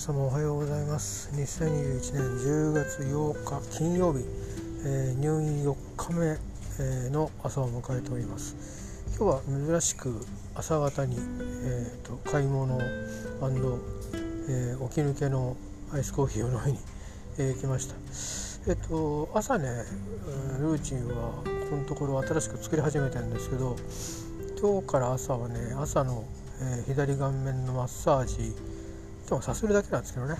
様おはようございます。2021年10月8日金曜日、えー入院4日目、えーの朝を迎えております。今日は珍しく朝方に、えーと買い物えー起き抜けのアイスコーヒーを飲みに、えー来ました。えっ、と朝ねルーチンはこのところ新しく作り始めてるんですけど今日から朝はね朝の、えー左顔面のマッサージ今日はさするだけなんですけどね、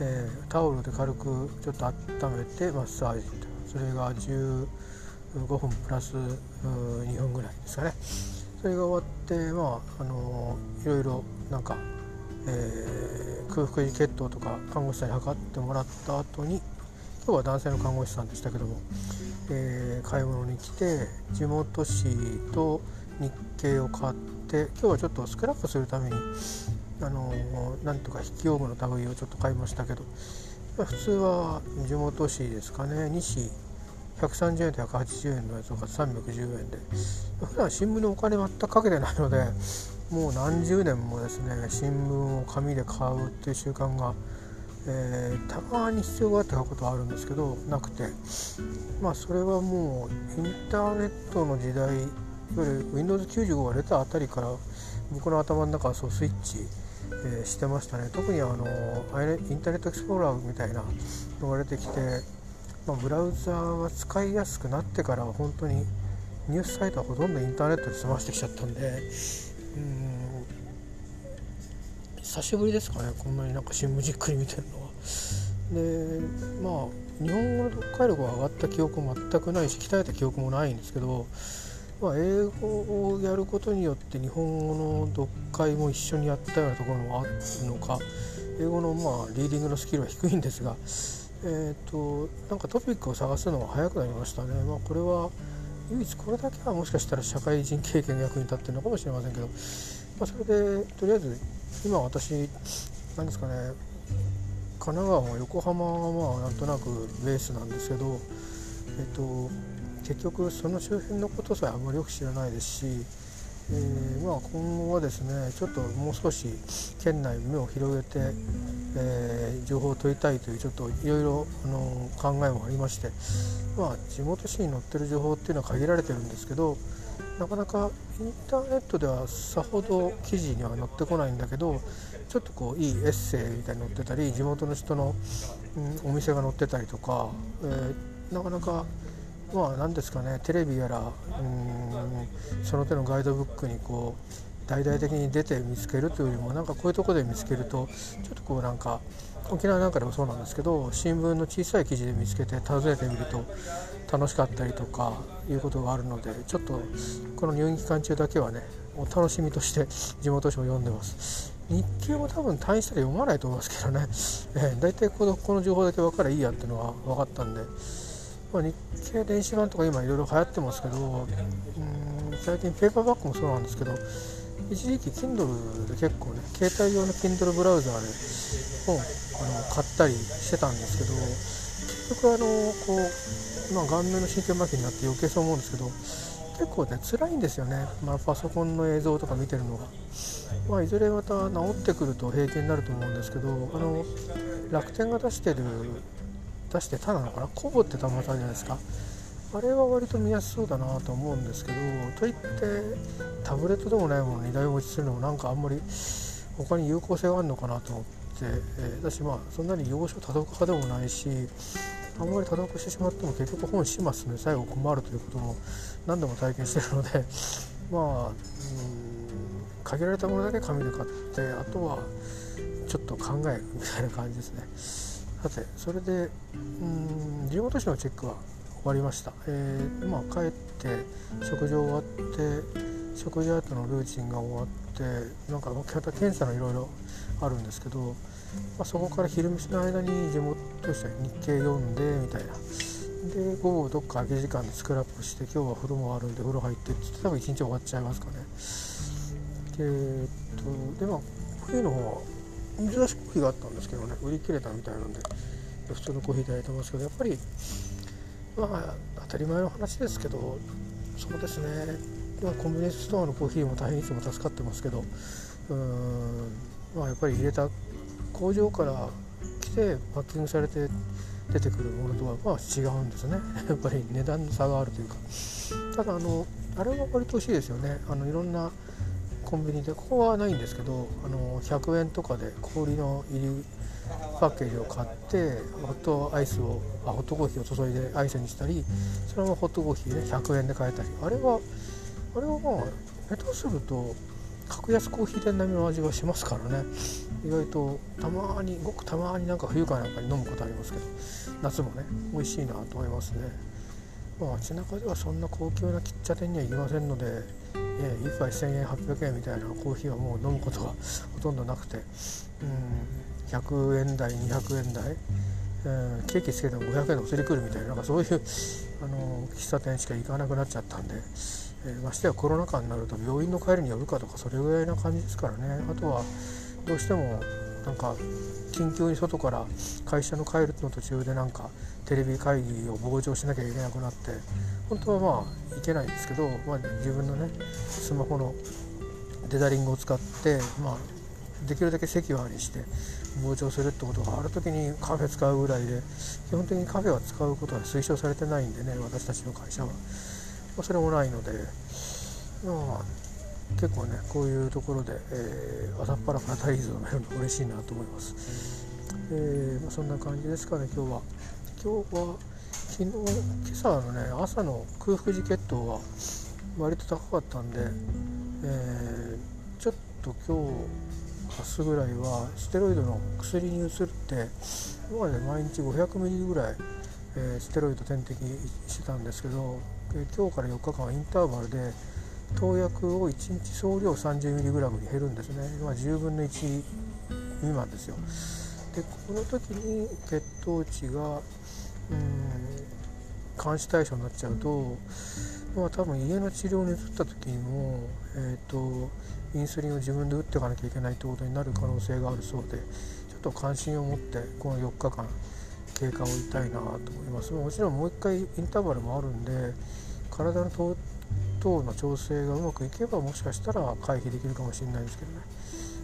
えータオルで軽くちょっと温めてマッサージそれが15分プラス2分ぐらいですかね。それが終わってまああのいろいろなんか、えー空腹時血糖とか看護師さんに測ってもらった後に今日は男性の看護師さんでしたけども、えー買い物に来て地元紙と日経を買って今日はちょっとスクラップするためにあのなんとか筆記用具の類をちょっと買いましたけど。普通は地元紙ですかね。2紙130円と180円のやつが310円で。普段新聞にお金全くかけてないのでもう何十年もですね新聞を紙で買うっていう習慣が、えーたまに必要があって買うことはあるんですけどなくて。まあそれはもうインターネットの時代いわゆる Windows95 が出たあたりから僕の頭の中はそうスイッチ、えーしてましたね特にあのインターネットエクスプローラーみたいなのが出てきて、まあ、ブラウザーが使いやすくなってからは本当にニュースサイトはほとんどインターネットで済ましてきちゃったんでうん久しぶりですかねこんなになんか新聞じっくり見てるのは。でまあ日本語の読解力が上がった記憶も全くないし鍛えた記憶もないんですけど、まあ、英語をやることによって日本語の読解も一緒にやったようなところもあるのか英語のまあリーディングのスキルは低いんですが、えー、となんかトピックを探すのが早くなりましたね。まあ、これは唯一これだけはもしかしたら社会人経験が役に立ってるのかもしれませんけど、まあ、それでとりあえず今私何ですかね神奈川も横浜はまあなんとなくベースなんですけど、えっと、結局その周辺のことさえあまりよく知らないですし、えーまあ、今後はですねちょっともう少し県内目を広げて、えー情報を取りたいというちょっといろいろ考えもありまして、まあ、地元紙に載ってる情報っていうのは限られてるんですけどなかなかインターネットではさほど記事には載ってこないんだけどちょっとこういいエッセイみたいに載ってたり地元の人の、うんお店が載ってたりとか、えーなかなかまあ何ですかねテレビやらうんその手のガイドブックにこう大々的に出て見つけるというよりもなんかこういうところで見つけるとちょっとこうなんか沖縄なんかでもそうなんですけど新聞の小さい記事で見つけて訪ねてみると楽しかったりとかいうことがあるのでちょっとこの入院期間中だけはねお楽しみとして地元紙を読んでます。日経も多分退院したら読まないと思いますけどね、えー、大体ここの情報だけ分かればいいやっていうのは分かったんで、まあ、日経電子版とか今いろいろ流行ってますけどうん最近ペーパーバッグもそうなんですけど一時期 Kindle で結構ね携帯用の Kindle ブラウザーで本あの買ったりしてたんですけど結局あのこう、まあ、顔面の神経麻痺になって余計そう思うんですけど結構ね辛いんですよね、まあ、パソコンの映像とか見てるのが、まあ、いずれまた治ってくると平気になると思うんですけどあの楽天が出してる出してたなのかな？コボって端末あるじゃないですか。あれは割と見やすそうだなと思うんですけどといってタブレットでもないものに台持ちするのもなんかあんまり他に有効性があるのかなと思って、えー、私まあそんなに要所多読派でもないしあんまり多読してしまっても結局本しますね。最後困るということも何度も体験してるので まあうん限られたものだけ紙で買ってあとはちょっと考えるみたいな感じですね。さてそれでうん地元紙のチェックは終わりました、えーまあ、帰って食事終わって食事後のルーチンが終わってなんかまた検査のいろいろあるんですけど、まあ、そこから昼飯の間に地元紙日経読んでみたいな。で午後どっか空き時間でスクラップして今日は風呂もあるんで風呂入ってって言って多分一日終わっちゃいますかね。でえっとでまあコーヒーの方は珍しくコーヒーがあったんですけどね売り切れたみたいなんで普通のコーヒーいただいてますけどやっぱりまあ当たり前の話ですけどそうですね、まあ、コンビニエンスストアのコーヒーも大変いつも助かってますけどうーんまあやっぱり入れた工場から来てパッキングされて出てくるものとはまあ違うんですね。やっぱり値段の差があるというか。ただあのあれは割と美味しいですよね。あのいろんなコンビニでここはないんですけどあの100円とかで氷の入りパッケージを買ってホットアイスをあホットコーヒーを注いでアイスにしたりそのままホットコーヒーね100円で買えたり。あれはあれはまあ下手すると格安コーヒー店並みの味がしますからね。意外とたまにごくたまになんか冬かなんかに飲むことありますけど夏もね美味しいなと思いますね。まあ街中ではそんな高級な喫茶店には行きませんので1杯1000円800円みたいなコーヒーはもう飲むことが ほとんどなくてうん100円台200円台、えー、ケーキつけても500円でお釣りくるみたいななんかそういう あの喫茶店しか行かなくなっちゃったんで、えー、ましてやコロナ禍になると病院の帰りに寄るかとかそれぐらいな感じですからね。あとはどうしてもなんか緊急に外から会社の帰るの途中でなんかテレビ会議を傍聴しなきゃいけなくなって本当はまあいけないんですけど、まあ、自分のねスマホのデザリングを使って、まあ、できるだけ席はありして傍聴するってことがある時にカフェ使うぐらいで基本的にカフェは使うことは推奨されてないんでね私たちの会社は、まあ、それもないのでまあ結構ねこういうところで、えー、朝っぱらから大豆を飲めるの嬉しいなと思います、えーまあ、そんな感じですかね今日は。今日は昨日今朝のね朝の空腹時血糖は割と高かったんで、えー、ちょっと今日明日ぐらいはステロイドの薬に移るって今まで毎日500ミリぐらい、えー、ステロイド点滴してたんですけど、えー、今日から4日間インターバルで投薬を1日総量 30mg に減るんですね、まあ、10分の1未満ですよ。でこの時に血糖値がうん監視対象になっちゃうと、まあ、多分家の治療に移った時にも、えーと、インスリンを自分で打っていかなきゃいけないということになる可能性があるそうでちょっと関心を持ってこの4日間経過を追いたいなと思います。もちろんもう一回インターバルもあるんで体の等の調整がうまくいけばもしかしたら回避できるかもしれないですけどね、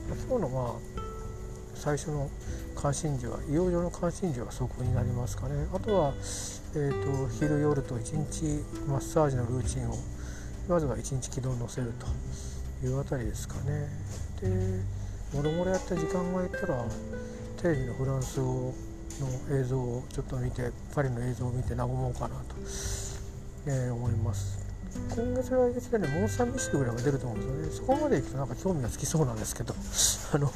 まあ、今日のまあ最初の関心事は医療上の関心事はそこになりますかねあとは、えーと、昼夜と1日マッサージのルーチンをまずは1日軌道に乗せるというあたりですかねでもろもろやった時間が空いたらテレビのフランス語の映像をちょっと見てパリの映像を見て和もうかなと、えー、思います今月来月でねモン・サン・ミシェルぐらいが出ると思うんですよね。そこまでいくとなんか興味がつきそうなんですけど。あの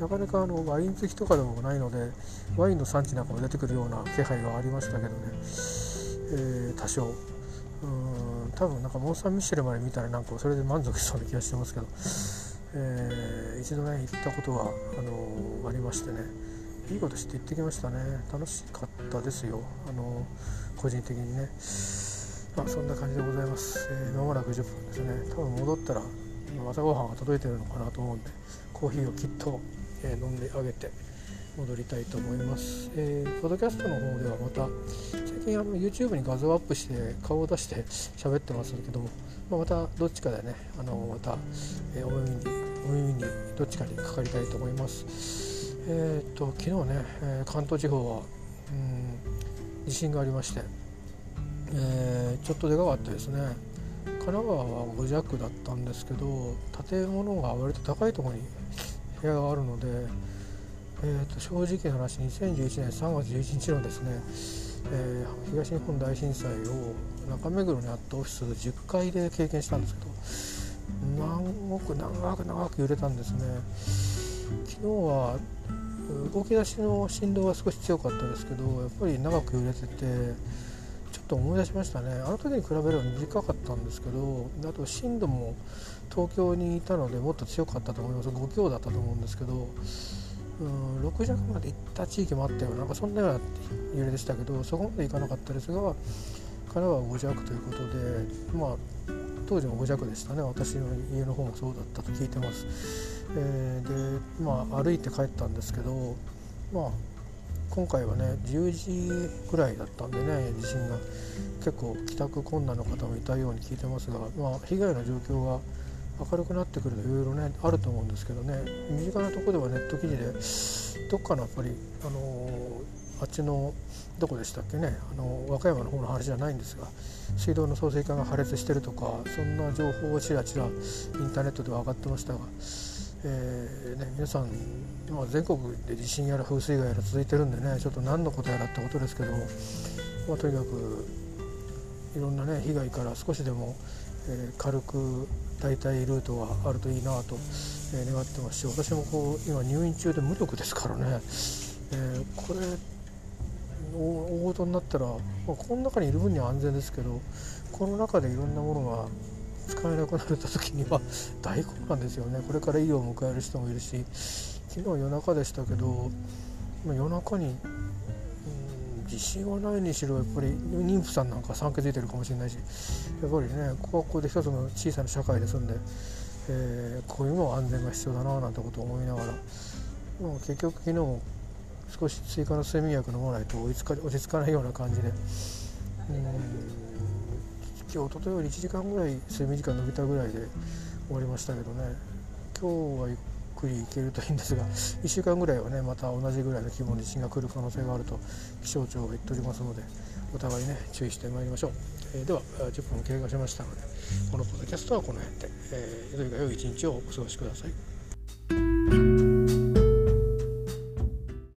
なかなかあのワイン好きとかでもないのでワインの産地なんかも出てくるような気配はありましたけどね、えー、多少。うん多分なんかモン・サン・ミシェルまで見たらなんかそれで満足しそうな気がしてますけど、えー、一度ね行ったことが、あのー、ありましてね。いいことして行ってきましたね。楽しかったですよ、あの個人的にね。まあそんな感じでございます、えー、間もなく10分ですね。多分戻ったら朝ごはんが届いてるのかなと思うんでコーヒーをきっとえ飲んであげて戻りたいと思います、えー、ポッドキャストの方ではまた最近あの YouTube に画像アップして顔を出して喋ってますけど、まあ、またどっちかでねあのまた、えー、お耳にお耳にどっちかにかかりたいと思います。えっ、と昨日ね、え関東地方はうん地震がありまして、えちょっとでかかったですね。神奈川は5弱だったんですけど建物が割と高いところに部屋があるので、えー、と正直な話2011年3月11日のですね、えー、東日本大震災を中目黒にあったオフィス10階で経験したんですけど長く長く長く揺れたんですね。昨日は動き出しの振動は少し強かったですけどやっぱり長く揺れててと思い出しましたね。あの時に比べれば短かったんですけどあと震度も東京にいたのでもっと強かったと思います。5強だったと思うんですけどうん6弱まで行った地域もあったようなんかそんなような揺れでしたけどそこまで行かなかったですが神奈川5弱ということでまあ当時も5弱でしたね。私の家の方もそうだったと聞いてます、えー、でまあ歩いて帰ったんですけどまあ今回はね10時ぐらいだったんでね地震が結構帰宅困難の方もいたように聞いてますが、まあ、被害の状況が明るくなってくるといろいろねあると思うんですけどね身近なとこではネット記事でどっかのやっぱりあのあっちのどこでしたっけねあの和歌山の方の話じゃないんですが水道の送水管が破裂してるとかそんな情報をちらちらインターネットでは上がってましたが、えーね、皆さん今全国で地震やら風水害やら続いてるんでねちょっと何のことやらってことですけど、まあ、とにかくいろんなね被害から少しでも、えー、軽く代替ルートがあるといいなと、えー、願ってますし私もこう今入院中で無力ですからね、えー、これ大事になったら、まあ、この中にいる分には安全ですけどこの中でいろんなものが使えなくなった時には大混乱ですよね。これから医療を迎える人もいるし昨日夜中でしたけど、まあ、夜中に、うん、地震はないにしろやっぱり妊婦さんなんか産気づいてるかもしれないしやっぱりねここはここで一つの小さな社会ですんで、えー、こういうのは安全が必要だななんてことを思いながら、まあ、結局昨日も少し追加の睡眠薬飲まないと落ち着か落ち着かないような感じでうん今日ととより1時間ぐらい睡眠時間伸びたぐらいで終わりましたけどね。今日はゆっくり行けるといいんですが1週間ぐらいはねまた同じぐらいの規模の地震が来る可能性があると気象庁が言っておりますのでお互いね注意してまいりましょう、えー、では10分経過しましたのでこのポッドキャストはこの辺で、えー、良いが良い一日をお過ごしください。